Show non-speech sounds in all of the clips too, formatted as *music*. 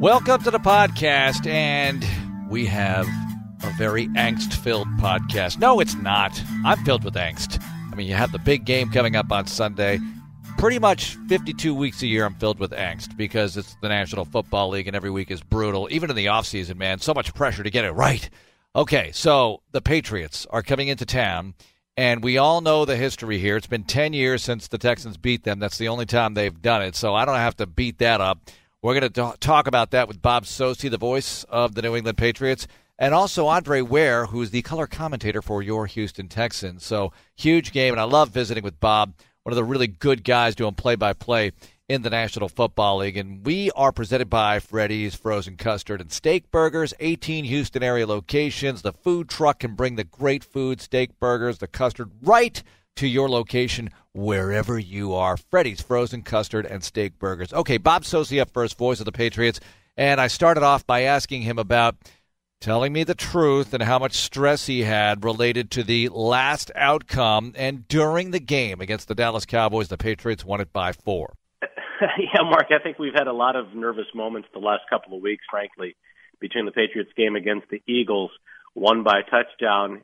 Welcome to the podcast, and we have a very angst filled podcast. No, it's not. I'm filled with angst. I mean, you have the big game coming up on Sunday. Pretty much 52 weeks a year, I'm filled with angst because it's the National Football League, and every week is brutal. Even in the offseason, man, so much pressure to get it right. Okay, so the Patriots are coming into town, and we all know the history here. It's been 10 years since the Texans beat them. That's the only time they've done it, so I don't have to beat that up. We're going to talk about that with Bob Socci, the voice of the New England Patriots, and also Andre Ware, who's the color commentator for your Houston Texans. So, huge game, and I love visiting with Bob, one of the really good guys doing play by play in the National Football League. And we are presented by Freddy's Frozen Custard and Steak Burgers, 18 Houston area locations. The food truck can bring the great food, steak burgers, the custard right to your location wherever you are. Freddy's Frozen Custard and Steak Burgers. Okay, Bob up first, voice of the Patriots. And I started off by asking him about telling me the truth and how much stress he had related to the last outcome. And during the game against the Dallas Cowboys, the Patriots won it by four. *laughs* yeah, Marc, I think we've had a lot of nervous moments the last couple of weeks, frankly, between the Patriots game against the Eagles, won by a touchdown,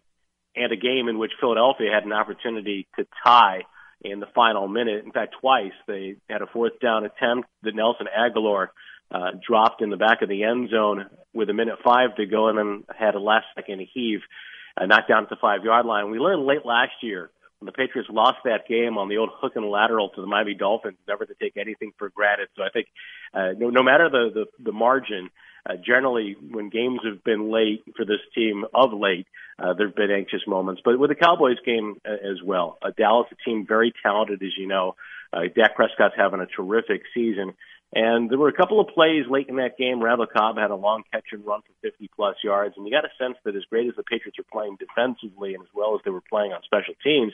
and a game in which Philadelphia had an opportunity to tie in the final minute. In fact, twice they had a fourth down attempt that Nelson Agholor uh, dropped in the back of the end zone with a minute five to go and then had a last second heave, uh, knocked down at the five yard line. We learned late last year when the Patriots lost that game on the old hook and lateral to the Miami Dolphins, never to take anything for granted. So I think uh, no, no matter the, the, the margin, generally when games have been late for this team of late, uh, there have been anxious moments. But with the Cowboys game uh, as well, uh, Dallas, a team very talented, as you know. Uh, Dak Prescott's having a terrific season. And there were a couple of plays late in that game. Randall Cobb had a long catch and run for 50 plus yards. And you got a sense that as great as the Patriots are playing defensively and as well as they were playing on special teams,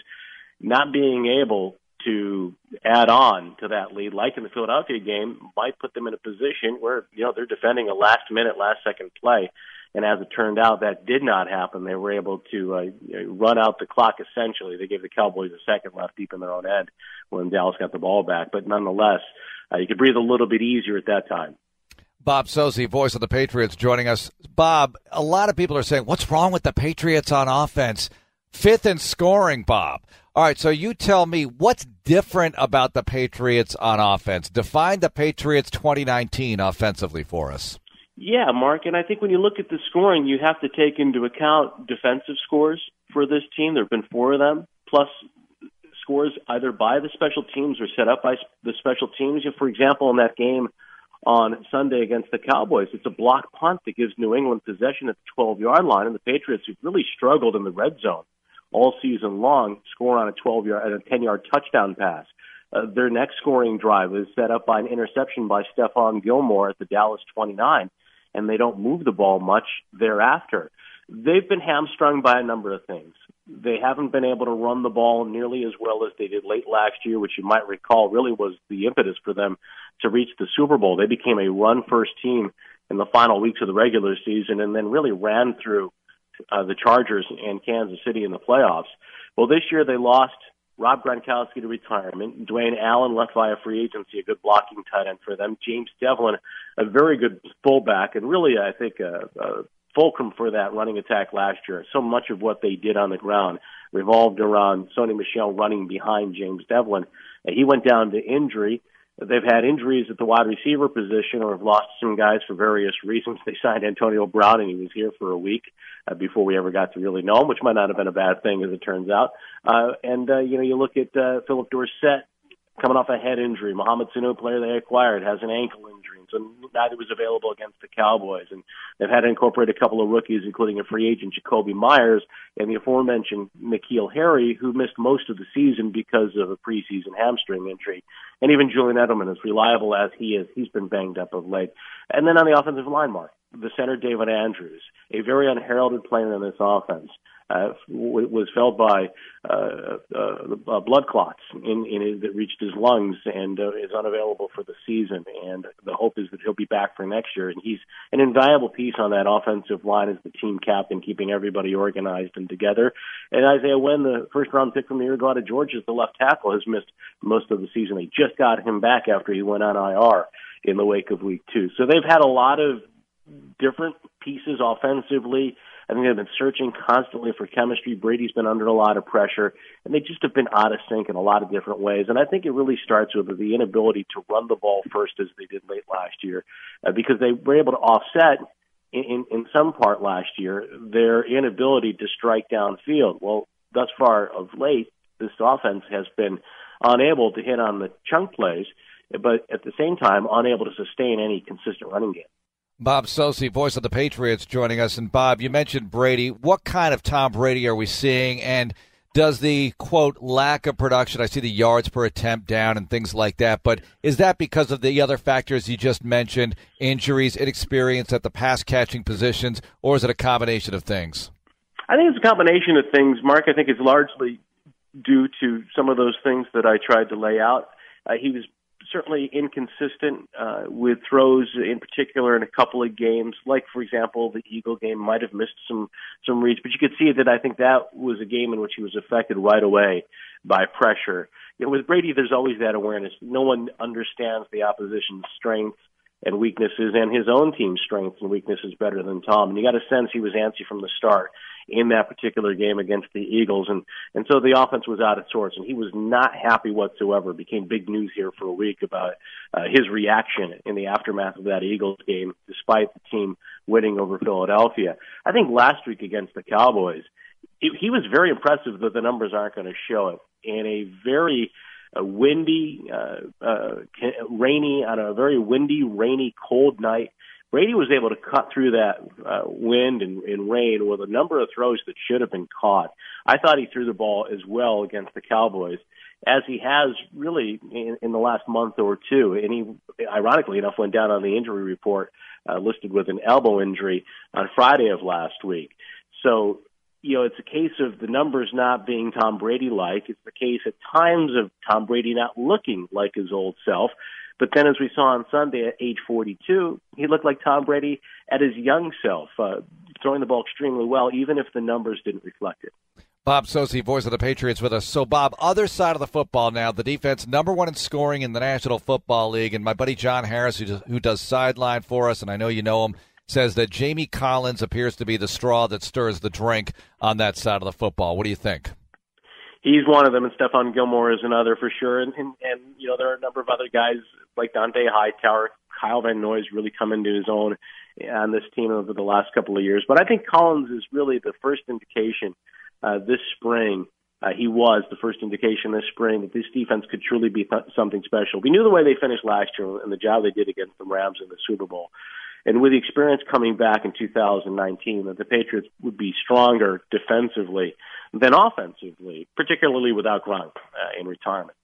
not being able to add on to that lead, like in the Philadelphia game, might put them in a position where, you know, they're defending a last minute, last second play. And as it turned out, that did not happen. They were able to uh, run out the clock essentially. They gave the Cowboys a second left deep in their own end when Dallas got the ball back. But nonetheless, uh, you could breathe a little bit easier at that time. Bob Socci, voice of the Patriots, joining us. Bob, a lot of people are saying, what's wrong with the Patriots on offense? Fifth in scoring, Bob. All right, so you tell me what's different about the Patriots on offense. Define the Patriots 2019 offensively for us. Yeah, Marc, and I think when you look at the scoring, you have to take into account defensive scores for this team. There have been four of them, plus scores either by the special teams or set up by the special teams. For example, in that game on Sunday against the Cowboys, it's a block punt that gives New England possession at the 12 yard line, and the Patriots have really struggled in the red zone all season long, score on a 12 yard, a 10 yard touchdown pass. Uh, their next scoring drive is set up by an interception by Stephon Gilmore at the Dallas 29, and they don't move the ball much thereafter. They've been hamstrung by a number of things. They haven't been able to run the ball nearly as well as they did late last year, which you might recall really was the impetus for them to reach the Super Bowl. They became a run first team in the final weeks of the regular season and then really ran through uh, the Chargers and Kansas City in the playoffs. Well, this year they lost Rob Gronkowski to retirement. Dwayne Allen left via free agency, a good blocking tight end for them. James Develin, a very good fullback, and really, I think, a, a fulcrum for that running attack last year. So much of what they did on the ground revolved around Sony Michel running behind James Develin. He went down to injury. They've had injuries at the wide receiver position or have lost some guys for various reasons. They signed Antonio Brown and he was here for a week uh, before we ever got to really know him, which might not have been a bad thing as it turns out. Uh, and, uh, you know, you look at uh, Phillip Dorsett coming off a head injury. Mohamed Sanu, player they acquired, has an ankle injury, and so neither was available against the Cowboys. And they've had to incorporate a couple of rookies, including a free agent, Jakobi Meyers, and the aforementioned N'Keal Harry, who missed most of the season because of a preseason hamstring injury. And even Julian Edelman, as reliable as he is, he's been banged up of late. And then on the offensive line, Marc, the center David Andrews, a very unheralded player in this offense uh, was felled by uh, uh, uh, blood clots in, in his, that reached his lungs and uh, is unavailable for the season. And the hope is that he'll be back for next year. And he's an invaluable piece on that offensive line as the team captain, keeping everybody organized and together. And Isaiah Wynn, the first round pick from the year out of Georgia, the left tackle, has missed most of the season. They just got him back after he went on IR in the wake of week two. So they've had a lot of different pieces offensively. I think they've been searching constantly for chemistry. Brady's been under a lot of pressure, and they just have been out of sync in a lot of different ways. And I think it really starts with the inability to run the ball first, as they did late last year, uh, because they were able to offset in, in some part last year their inability to strike downfield. Well, thus far of late, this offense has been unable to hit on the chunk plays, but at the same time unable to sustain any consistent running game. Bob Socci, voice of the Patriots, joining us. And Bob, you mentioned Brady. What kind of Tom Brady are we seeing? And does the quote lack of production? I see the yards per attempt down and things like that. But is that because of the other factors you just mentioned, injuries, inexperience at the pass catching positions, or is it a combination of things? I think it's a combination of things, Marc. I think it's largely due to some of those things that I tried to lay out. Uh, he was certainly inconsistent uh, with throws, in particular in a couple of games. Like for example, the Eagle game might have missed some some reads, but you could see that I think that was a game in which he was affected right away by pressure. You know, with Brady, there's always that awareness. No one understands the opposition's strengths and weaknesses and his own team's strengths and weaknesses better than Tom. And you got a sense he was antsy from the start in that particular game against the Eagles, and and so the offense was out of sorts, and he was not happy whatsoever. It became big news here for a week about uh, his reaction in the aftermath of that Eagles game, despite the team winning over Philadelphia. I think last week against the Cowboys, he was very impressive, but the numbers aren't going to show it. In a very uh, windy, uh, uh, rainy, on a very windy, rainy, cold night, Brady was able to cut through that uh, wind and, and rain with a number of throws that should have been caught. I thought he threw the ball as well against the Cowboys as he has really in, in the last month or two. And he, ironically enough, went down on the injury report uh, listed with an elbow injury on Friday of last week. So, you know, it's a case of the numbers not being Tom Brady like. It's the case at times of Tom Brady not looking like his old self. But then, as we saw on Sunday at age 42, he looked like Tom Brady at his young self, uh, throwing the ball extremely well, even if the numbers didn't reflect it. Bob Socci, voice of the Patriots, with us. So, Bob, other side of the football now, the defense number one in scoring in the National Football League, and my buddy John Harris, who does, who does sideline for us, and I know you know him, says that Jamie Collins appears to be the straw that stirs the drink on that side of the football. What do you think? he's one of them, and Stephon Gilmore is another for sure. And, and and you know there are a number of other guys like Dont'a Hightower, Kyle Van Noy really come into his own on this team over the last couple of years. But I think Collins is really the first indication uh, this spring. Uh, he was the first indication this spring that this defense could truly be th- something special. We knew the way they finished last year and the job they did against the Rams in the Super Bowl. And with the experience coming back in 2019, that the Patriots would be stronger defensively than offensively, particularly without Gronk uh, in retirement.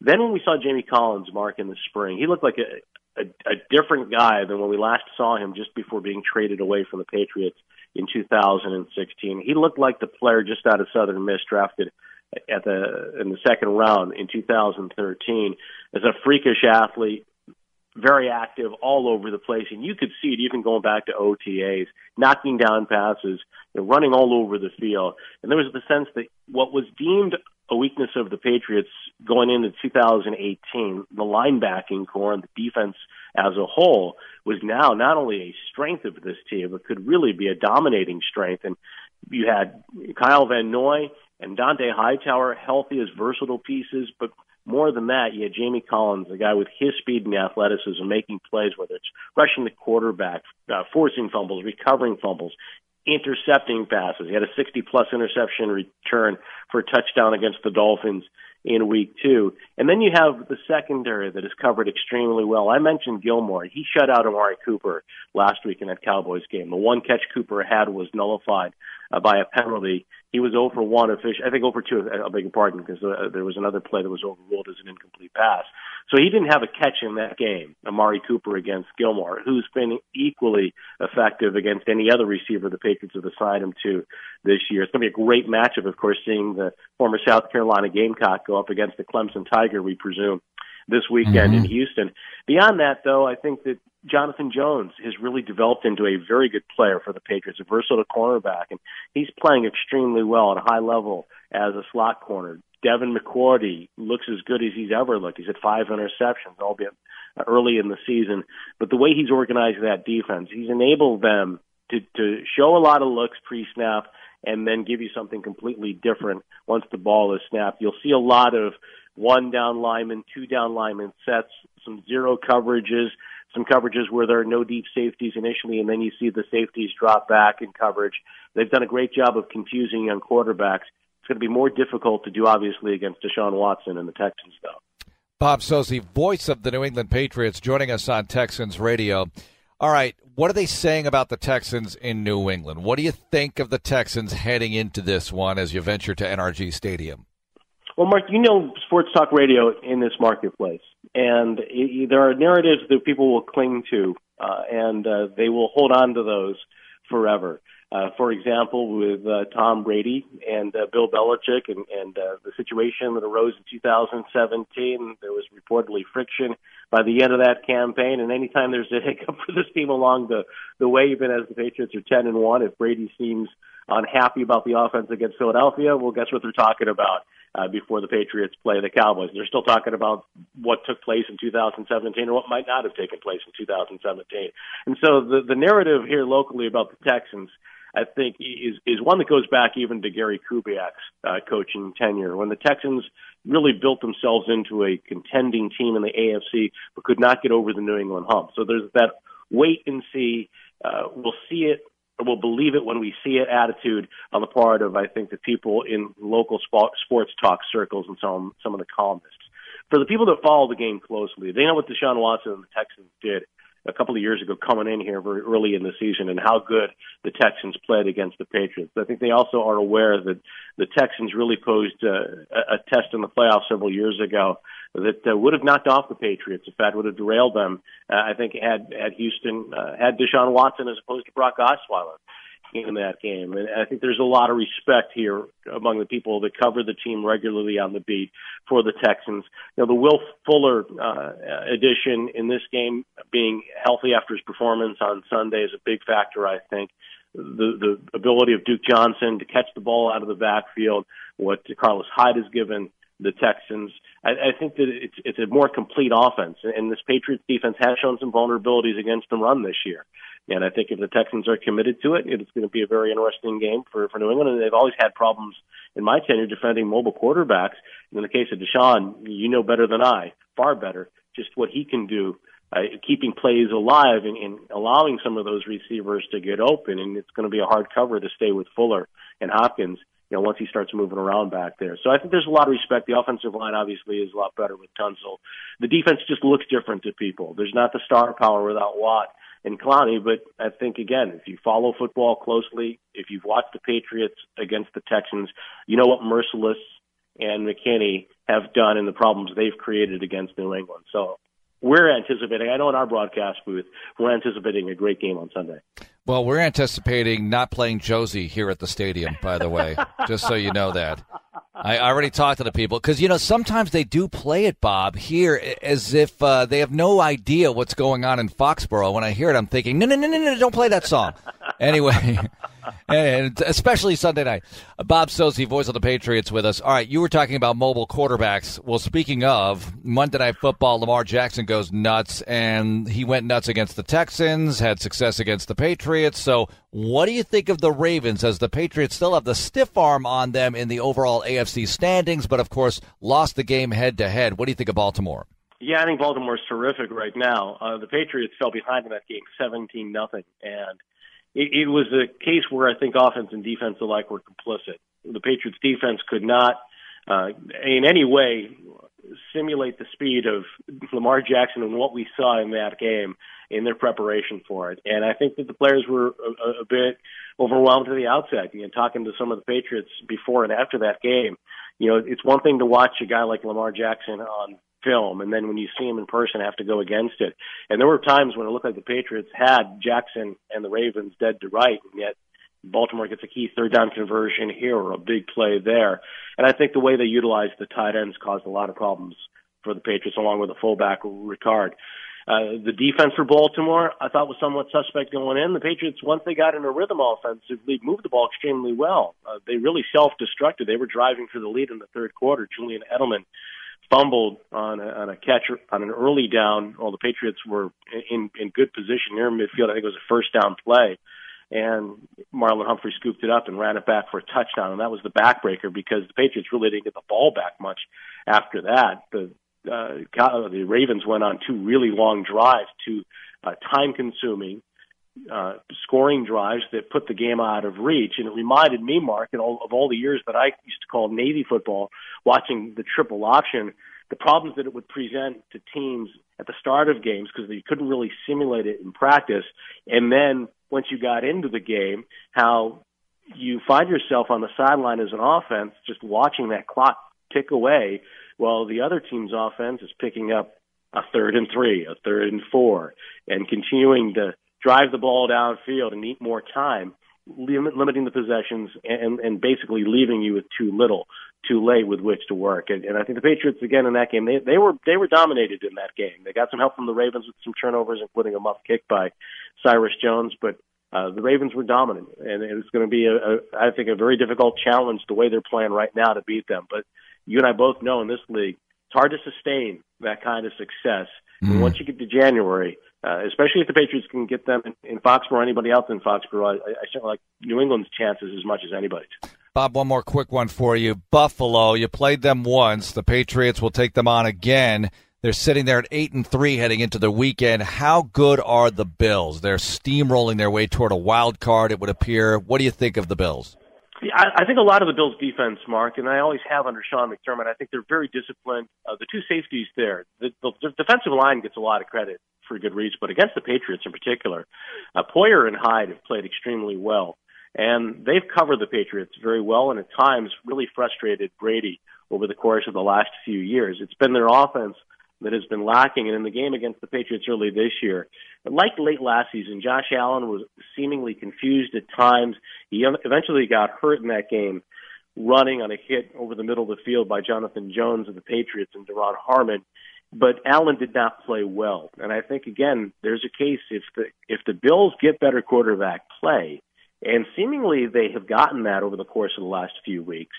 Then when we saw Jamie Collins mark in the spring, he looked like a, a, a different guy than when we last saw him just before being traded away from the Patriots in 2016. He looked like the player just out of Southern Miss drafted at the in the second round in 2013 as a freakish athlete very active all over the place, and you could see it even going back to OTAs, knocking down passes, you know, running all over the field. And there was the sense that what was deemed a weakness of the Patriots going into 2018, the linebacking corps and the defense as a whole, was now not only a strength of this team, but could really be a dominating strength. And you had Kyle Van Noy and Dont'a Hightower healthy as versatile pieces, but more than that, you had Jamie Collins, a guy with his speed and athleticism, making plays, whether it's rushing the quarterback, uh, forcing fumbles, recovering fumbles, intercepting passes. He had a 60 plus interception return for a touchdown against the Dolphins in week two. And then you have the secondary that is covered extremely well. I mentioned Gilmore. He shut out Amari Cooper last week in that Cowboys game. The one catch Cooper had was nullified uh, by a penalty. He was over one official. I think over two. I beg your pardon, because uh, there was another play that was overruled as an incomplete pass. So he didn't have a catch in that game. Amari Cooper against Gilmore, who's been equally effective against any other receiver the Patriots have assigned him to this year. It's going to be a great matchup, of course, seeing the former South Carolina Gamecock go up against the Clemson Tiger. We presume this weekend mm-hmm. in Houston. Beyond that, though, I think that Jonathan Jones has really developed into a very good player for the Patriots, a versatile cornerback, and he's playing extremely well at a high level as a slot corner. Devin McCourty looks as good as he's ever looked. He's had five interceptions, albeit early in the season. But the way he's organized that defense, he's enabled them to, to show a lot of looks pre-snap and then give you something completely different once the ball is snapped. You'll see a lot of one down lineman, two down lineman sets, some zero coverages, some coverages where there are no deep safeties initially, and then you see the safeties drop back in coverage. They've done a great job of confusing young quarterbacks. It's going to be more difficult to do, obviously, against Deshaun Watson and the Texans, though. Bob Socci, voice of the New England Patriots, joining us on Texans Radio. All right, what are they saying about the Texans in New England? What do you think of the Texans heading into this one as you venture to NRG Stadium? Well, Marc, you know sports talk radio in this marketplace, and it, there are narratives that people will cling to, uh, and uh, they will hold on to those forever. Uh, for example, with uh, Tom Brady and uh, Bill Belichick and, and uh, the situation that arose in 2017, there was reportedly friction by the end of that campaign. And anytime there's a hiccup *laughs* for this team along the, the way, even as the Patriots are 10 and 1, if Brady seems unhappy about the offense against Philadelphia, well, guess what they're talking about uh, before the Patriots play the Cowboys? They're still talking about what took place in 2017 or what might not have taken place in 2017. And so the, the narrative here locally about the Texans – I think is is one that goes back even to Gary Kubiak's uh, coaching tenure when the Texans really built themselves into a contending team in the AFC, but could not get over the New England hump. So there's that wait and see. Uh, we'll see it we'll believe it when we see it attitude on the part of I think the people in local sports talk circles and some some of the columnists. For the people that follow the game closely, they know what Deshaun Watson and the Texans did a couple of years ago coming in here very early in the season and how good the Texans played against the Patriots. I think they also are aware that the Texans really posed uh, a, a test in the playoffs several years ago that uh, would have knocked off the Patriots if that would have derailed them. Uh, I think had had Houston uh, had Deshaun Watson as opposed to Brock Osweiler in that game. And I think there's a lot of respect here among the people that cover the team regularly on the beat for the Texans. You know, the Will Fuller uh, addition in this game being healthy after his performance on Sunday is a big factor, I think. The the ability of Duke Johnson to catch the ball out of the backfield, what Carlos Hyde has given the Texans. I, I think that it's it's a more complete offense, and this Patriots defense has shown some vulnerabilities against the run this year. And I think if the Texans are committed to it, it's going to be a very interesting game for, for New England. And they've always had problems in my tenure defending mobile quarterbacks. And in the case of Deshaun, you know better than I, far better, just what he can do, uh, keeping plays alive and, and allowing some of those receivers to get open. And it's going to be a hard cover to stay with Fuller and Hopkins. You know, once he starts moving around back there. So I think there's a lot of respect. The offensive line obviously is a lot better with Tunsil. The defense just looks different to people. There's not the star power without Watt in Clowney. But I think again, if you follow football closely, if you've watched the Patriots against the Texans, you know what Mercilus and McKinney have done and the problems they've created against New England. So we're anticipating. I know in our broadcast booth, we're anticipating a great game on Sunday. Well, we're anticipating not playing Josie here at the stadium. By the way, *laughs* just so you know that. I already talked to the people because you know sometimes they do play it, Bob, here as if uh, they have no idea what's going on in Foxborough. When I hear it, I'm thinking, no, no, no, no, no, don't play that song. *laughs* anyway, *laughs* and especially Sunday night. Bob Socci, voice of the Patriots, with us. All right, you were talking about mobile quarterbacks. Well, speaking of Monday Night Football, Lamar Jackson goes nuts, and he went nuts against the Texans, had success against the Patriots. So, what do you think of the Ravens as the Patriots still have the stiff arm on them in the overall AFC standings, but of course lost the game head to head? What do you think of Baltimore? Yeah, I think Baltimore's terrific right now. Uh, the Patriots fell behind in that game, seventeen nothing, and it, it was a case where I think offense and defense alike were complicit. The Patriots defense could not, uh, in any way, simulate the speed of Lamar Jackson and what we saw in that game in their preparation for it. And I think that the players were a, a bit overwhelmed at the outset. You know, talking to some of the Patriots before and after that game, you know, it's one thing to watch a guy like Lamar Jackson on film, and then when you see him in person, have to go against it. And there were times when it looked like the Patriots had Jackson and the Ravens dead to right, and yet Baltimore gets a key third down conversion here or a big play there. And I think the way they utilized the tight ends caused a lot of problems for the Patriots, along with the fullback Ricard. Uh, the defense for Baltimore, I thought was somewhat suspect going in. The Patriots, once they got in a rhythm offensively, moved the ball extremely well. Uh, they really self-destructed. They were driving for the lead in the third quarter. Julian Edelman fumbled on a, on a catch on an early down. While the Patriots were in in good position near midfield, I think it was a first down play, and Marlon Humphrey scooped it up and ran it back for a touchdown, and that was the backbreaker because the Patriots really didn't get the ball back much after that. The uh, the Ravens went on two really long drives, two uh, time-consuming uh, scoring drives that put the game out of reach. And it reminded me, Marc, and all, of all the years that I used to call Navy football, watching the triple option, the problems that it would present to teams at the start of games because they couldn't really simulate it in practice. And then once you got into the game, how you find yourself on the sideline as an offense just watching that clock tick away while the other team's offense is picking up a third and three, a third and four, and continuing to drive the ball downfield and need more time, limit, limiting the possessions and, and basically leaving you with too little, too late with which to work. And, and I think the Patriots again in that game they they were they were dominated in that game. They got some help from the Ravens with some turnovers, including a muff kick by Cyrus Jones, but. Uh, the Ravens were dominant, and it's going to be, a, a, I think, a very difficult challenge the way they're playing right now to beat them. But you and I both know in this league, it's hard to sustain that kind of success. Mm-hmm. And once you get to January, uh, especially if the Patriots can get them in, in Foxborough or anybody else in Foxborough. I, I certainly like New England's chances as much as anybody's. Bob, one more quick one for you. Buffalo, you played them once. The Patriots will take them on again. They're sitting there at eight and three heading into the weekend. How good are the Bills? They're steamrolling their way toward a wild card. It would appear. What do you think of the Bills? I, I think a lot of the Bills' defense, Marc, and I always have under Sean McDermott. I think they're very disciplined. Uh, the two safeties there, the, the, the defensive line gets a lot of credit for good reason, but against the Patriots in particular, uh, Poyer and Hyde have played extremely well, and they've covered the Patriots very well, and at times really frustrated Brady over the course of the last few years. It's been their offense that has been lacking. And in the game against the Patriots early this year, like late last season, Josh Allen was seemingly confused at times. He eventually got hurt in that game running on a hit over the middle of the field by Jonathan Jones of the Patriots and Duron Harmon. But Allen did not play well. And I think again, there's a case if the if the Bills get better quarterback play, and seemingly they have gotten that over the course of the last few weeks,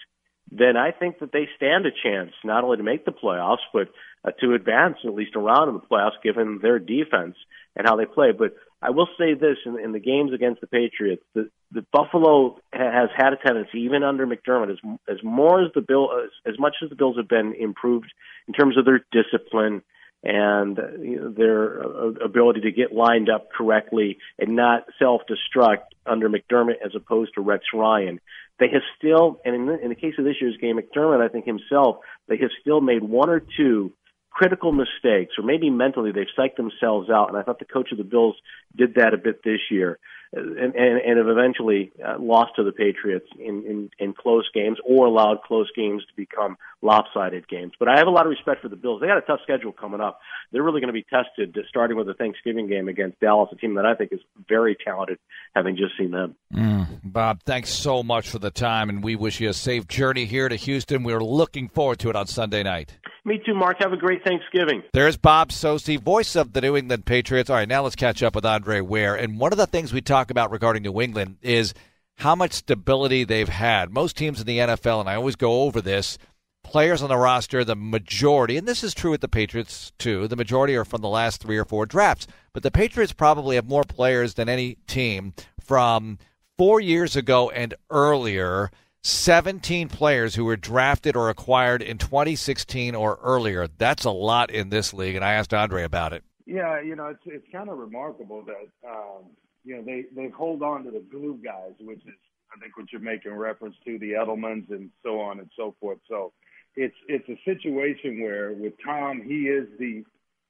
then I think that they stand a chance not only to make the playoffs, but uh, to advance at least around in the playoffs, given their defense and how they play. But I will say this: in, in the games against the Patriots, the, the Buffalo has had a tendency, even under McDermott, as as more as the bill as, as much as the Bills have been improved in terms of their discipline and you know, their uh, ability to get lined up correctly and not self-destruct under McDermott as opposed to Rex Ryan. They have still, and in the, in the case of this year's game, McDermott, I think himself, they have still made one or two critical mistakes, or maybe mentally they've psyched themselves out. And I thought the coach of the Bills did that a bit this year, and and, and have eventually uh, lost to the Patriots in, in in close games, or allowed close games to become lopsided games. But I have a lot of respect for the Bills. They got a tough schedule coming up. They're really going to be tested, starting with the Thanksgiving game against Dallas, a team that I think is very talented. Having just seen them, mm, Bob, thanks so much for the time, and we wish you a safe journey here to Houston. We're looking forward to it on Sunday night. Me too, Marc. Have a great Thanksgiving. There's Bob Socci, voice of the New England Patriots. All right, now let's catch up with Andre Ware. And one of the things we talk about regarding New England is how much stability they've had. Most teams in the NFL, and I always go over this, players on the roster, the majority, and this is true with the Patriots too, the majority are from the last three or four drafts. But the Patriots probably have more players than any team from four years ago and earlier 17 players who were drafted or acquired in 2016 or earlier. That's a lot in this league, and I asked Andre about it. Yeah, you know, it's it's kind of remarkable that um, you know they they hold on to the glue guys, which is I think what you're making reference to the Edelmans and so on and so forth. So it's it's a situation where with Tom, he is the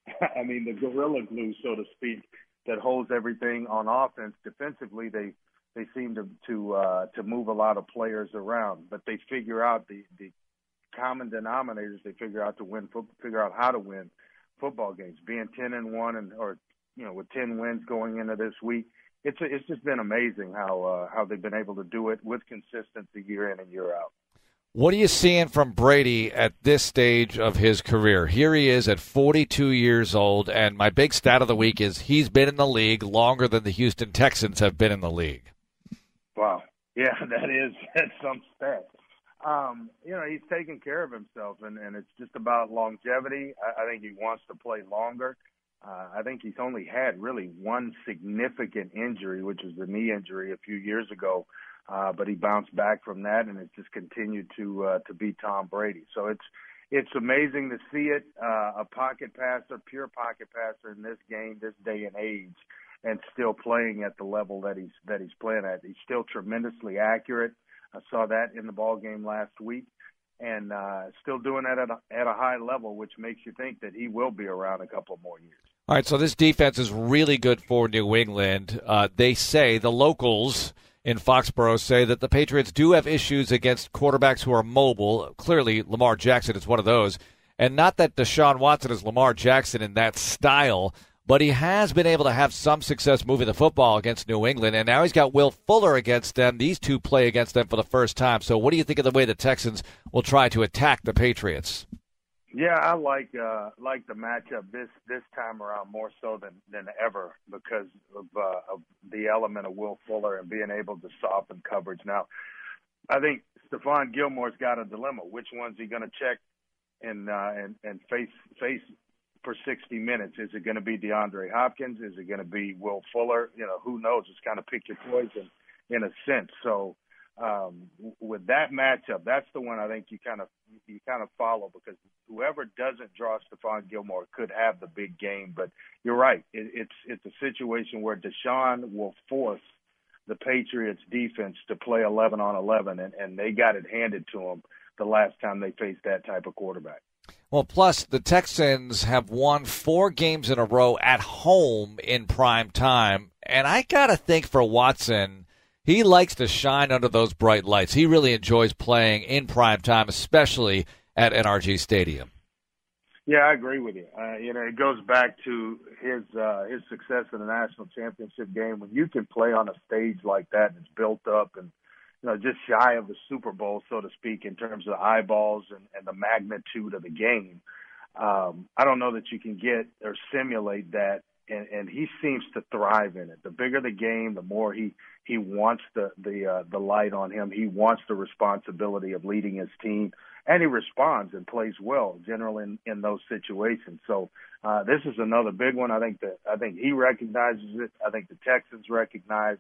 *laughs* I mean the gorilla glue, so to speak, that holds everything on offense. Defensively, they they seem to to uh, to move a lot of players around, but they figure out the the common denominators. They figure out to win, figure out how to win football games. Being ten and one, and or you know with ten wins going into this week, it's it's just been amazing how uh, how they've been able to do it with consistency year in and year out. What are you seeing from Brady at this stage of his career? Here he is at 42 years old, and my big stat of the week is he's been in the league longer than the Houston Texans have been in the league. Wow. Yeah, *laughs* that is that's some stat. Um, you know, he's taking care of himself, and, and it's just about longevity. I, I think he wants to play longer. Uh, I think he's only had really one significant injury, which was the knee injury a few years ago. Uh, but he bounced back from that, and it's just continued to uh, to be Tom Brady. So it's it's amazing to see it. Uh, a pocket passer, pure pocket passer in this game, this day and age, and still playing at the level that he's that he's playing at. He's still tremendously accurate. I saw that in the ball game last week, and uh, still doing that at a, at a high level, which makes you think that he will be around a couple more years. All right, so this defense is really good for New England. Uh, they say the locals in Foxborough say that the Patriots do have issues against quarterbacks who are mobile. Clearly, Lamar Jackson is one of those. And not that Deshaun Watson is Lamar Jackson in that style, but he has been able to have some success moving the football against New England, and now he's got Will Fuller against them. These two play against them for the first time. So, what do you think of the way the Texans will try to attack the Patriots? Yeah, I like uh, like the matchup this this time around more so than than ever because of, uh, of the element of Will Fuller and being able to soften coverage. Now, I think Stephon Gilmore's got a dilemma. Which one's he going to check and uh, and and face face for 60 minutes. Is it going to be DeAndre Hopkins? Is it going to be Will Fuller? You know, who knows? It's kind of pick your poison in a sense. So um, with that matchup, that's the one I think you kind of you kind of follow because whoever doesn't draw Stephon Gilmore could have the big game. But you're right; it, it's it's a situation where Deshaun will force the Patriots defense to play 11 on 11, and, and they got it handed to them the last time they faced that type of quarterback. Well, plus the Texans have won four games in a row at home in prime time. And I got to think for Watson, he likes to shine under those bright lights. He really enjoys playing in prime time, especially at NRG Stadium. Yeah, I agree with you. Uh, you know, it goes back to his uh, his success in the national championship game. When you can play on a stage like that and it's built up and you know, just shy of the Super Bowl, so to speak, in terms of eyeballs and, and the magnitude of the game. Um, I don't know that you can get or simulate that, and, and he seems to thrive in it. The bigger the game, the more he he wants the the uh, the light on him. He wants the responsibility of leading his team, and he responds and plays well generally in, in those situations. So uh, this is another big one. I think that I think he recognizes it. I think the Texans recognize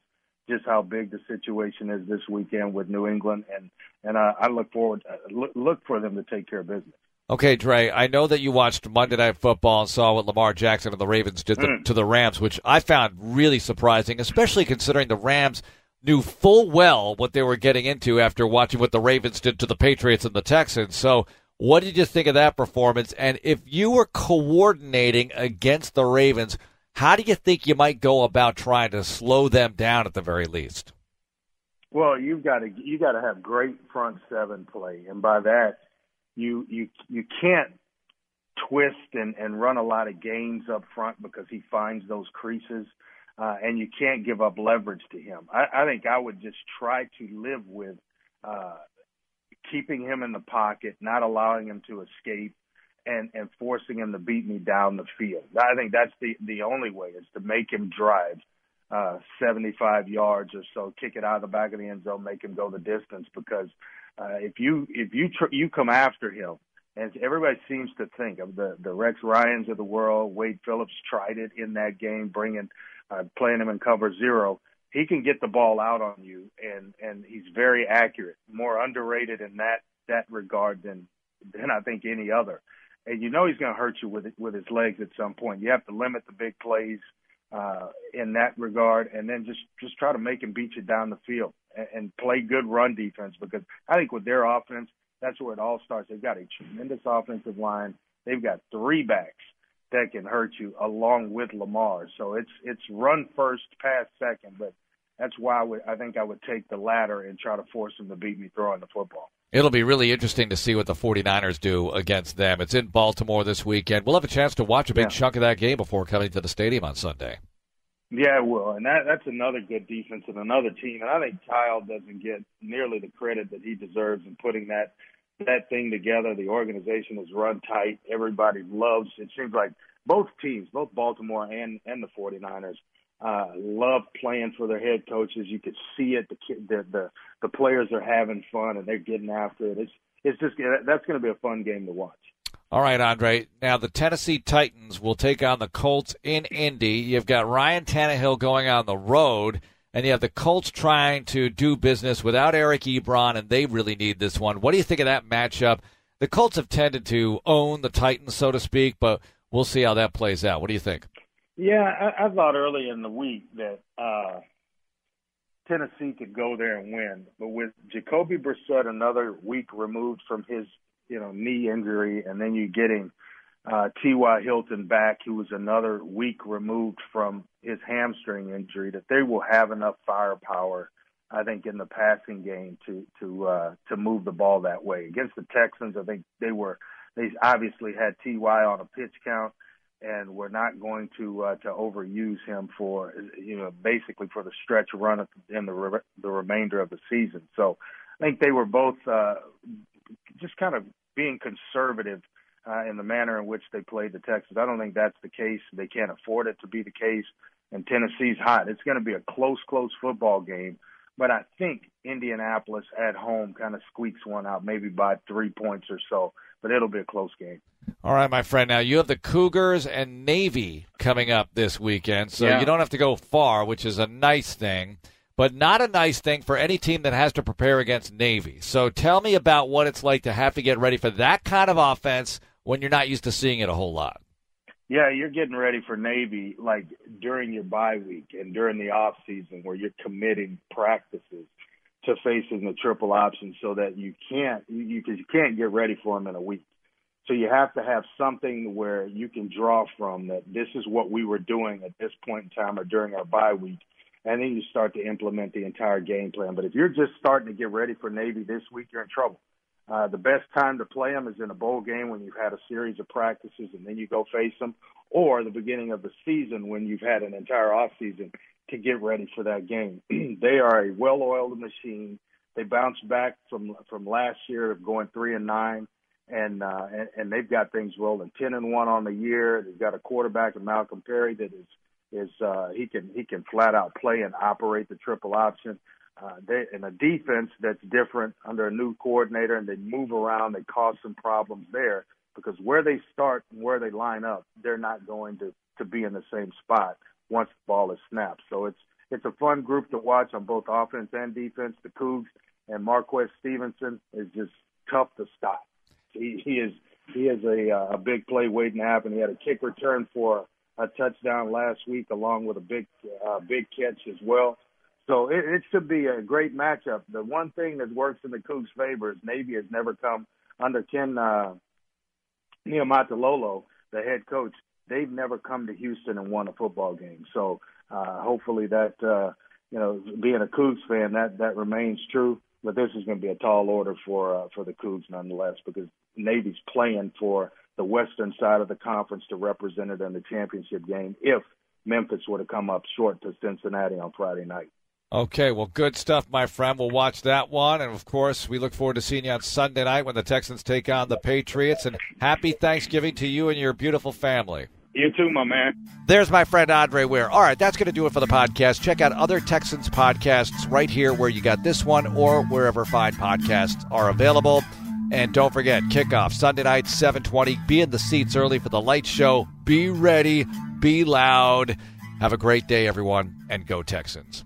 just how big the situation is this weekend with New England, and and uh, I look forward uh, look, look for them to take care of business. Okay, Dre, I know that you watched Monday Night Football and saw what Lamar Jackson and the Ravens did mm. to the Rams, which I found really surprising, especially considering the Rams knew full well what they were getting into after watching what the Ravens did to the Patriots and the Texans. So, what did you think of that performance? And if you were coordinating against the Ravens, how do you think you might go about trying to slow them down at the very least? Well, you've got to you got to have great front seven play, and by that, you you you can't twist and and run a lot of gains up front because he finds those creases, uh, and you can't give up leverage to him. I, I think I would just try to live with uh, keeping him in the pocket, not allowing him to escape, and and forcing him to beat me down the field. I think that's the the only way is to make him drive uh 75 yards or so, kick it out of the back of the end zone, make him go the distance because uh if you if you tr- you come after him and everybody seems to think of the the Rex Ryans of the world, Wade Phillips tried it in that game bringing uh playing him in cover 0 he can get the ball out on you and and he's very accurate more underrated in that that regard than than I think any other and you know he's going to hurt you with with his legs at some point. You have to limit the big plays uh, in that regard, and then just just try to make him beat you down the field and, and play good run defense. Because I think with their offense, that's where it all starts. They've got a tremendous offensive line. They've got three backs that can hurt you along with Lamar. So it's it's run first, pass second, but that's why I, would, I think I would take the latter and try to force them to beat me throwing the football. It'll be really interesting to see what the 49ers do against them. It's in Baltimore this weekend. We'll have a chance to watch a big yeah. chunk of that game before coming to the stadium on Sunday. Yeah, it will, and that that's another good defense and another team. And I think Kyle doesn't get nearly the credit that he deserves in putting that that thing together. The organization is run tight. Everybody loves. It seems like both teams, both Baltimore and and the 49ers, uh, love playing for their head coaches. You could see it. The the the, the players are having fun and they're getting after it. It's it's just that's going to be a fun game to watch. All right, Andre. Now the Tennessee Titans will take on the Colts in Indy. You've got Ryan Tannehill going on the road, and you have the Colts trying to do business without Eric Ebron, and they really need this one. What do you think of that matchup? The Colts have tended to own the Titans, so to speak, but we'll see how that plays out. What do you think? Yeah, I, I thought early in the week that uh, Tennessee could go there and win, but with Jacoby Brissett another week removed from his you know knee injury, and then you getting uh, T.Y. Hilton back, who was another week removed from his hamstring injury, that they will have enough firepower, I think, in the passing game to to uh, to move the ball that way. Against the Texans, I think they were they obviously had T.Y. on a pitch count and we're not going to uh, to overuse him for you know basically for the stretch run in the re- the remainder of the season. So I think they were both uh, just kind of being conservative uh, in the manner in which they played the Texans. I don't think that's the case. They can't afford it to be the case. And Tennessee's hot. It's going to be a close, close football game. But I think Indianapolis at home kind of squeaks one out, maybe by three points or so. But it'll be a close game. All right, my friend. Now you have the Cougars and Navy coming up this weekend, so yeah. you don't have to go far, which is a nice thing, but not a nice thing for any team that has to prepare against Navy. So tell me about what it's like to have to get ready for that kind of offense when you're not used to seeing it a whole lot. Yeah, you're getting ready for Navy like during your bye week and during the off season where you're committing practices to facing the triple option so that you can't you, you, you can't get ready for them in a week. So you have to have something where you can draw from that this is what we were doing at this point in time or during our bye week. And then you start to implement the entire game plan. But if you're just starting to get ready for Navy this week, you're in trouble. Uh, the best time to play them is in a bowl game when you've had a series of practices and then you go face them, or the beginning of the season when you've had an entire off season to get ready for that game. *clears throat* they are a well-oiled machine. They bounced back from from last year of going three and nine and uh, and, and they've got things rolling. Ten and one on the year. They've got a quarterback in Malcolm Perry that is is uh, he can he can flat out play and operate the triple option. Uh, they a defense that's different under a new coordinator, and they move around. They cause some problems there because where they start and where they line up, they're not going to to be in the same spot once the ball is snapped. So it's it's a fun group to watch on both offense and defense. The Cougs and Marquez Stevenson is just tough to stop he, he is he is a uh, a big play waiting to happen. He had a kick return for a touchdown last week, along with a big uh, big catch as well. So it, it should be a great matchup. The one thing that works in the Cougs' favor is Navy has never come under Ken uh, Niumatalolo, the head coach. They've never come to Houston and won a football game. So uh, hopefully that uh, you know, being a Cougs fan, that that remains true. But this is going to be a tall order for uh, for the Cougs nonetheless because Navy's playing for the western side of the conference to represent it in the championship game if Memphis were to come up short to Cincinnati on Friday night. Okay, well, good stuff, my friend. We'll watch that one. And, of course, we look forward to seeing you on Sunday night when the Texans take on the Patriots. And happy Thanksgiving to you and your beautiful family. You too, my man. There's my friend Andre Ware. All right, that's going to do it for the podcast. Check out other Texans podcasts right here where you got this one or wherever fine podcasts are available. And don't forget, kickoff Sunday night, 720. Be in the seats early for the light show. Be ready. Be loud. Have a great day, everyone, and go Texans.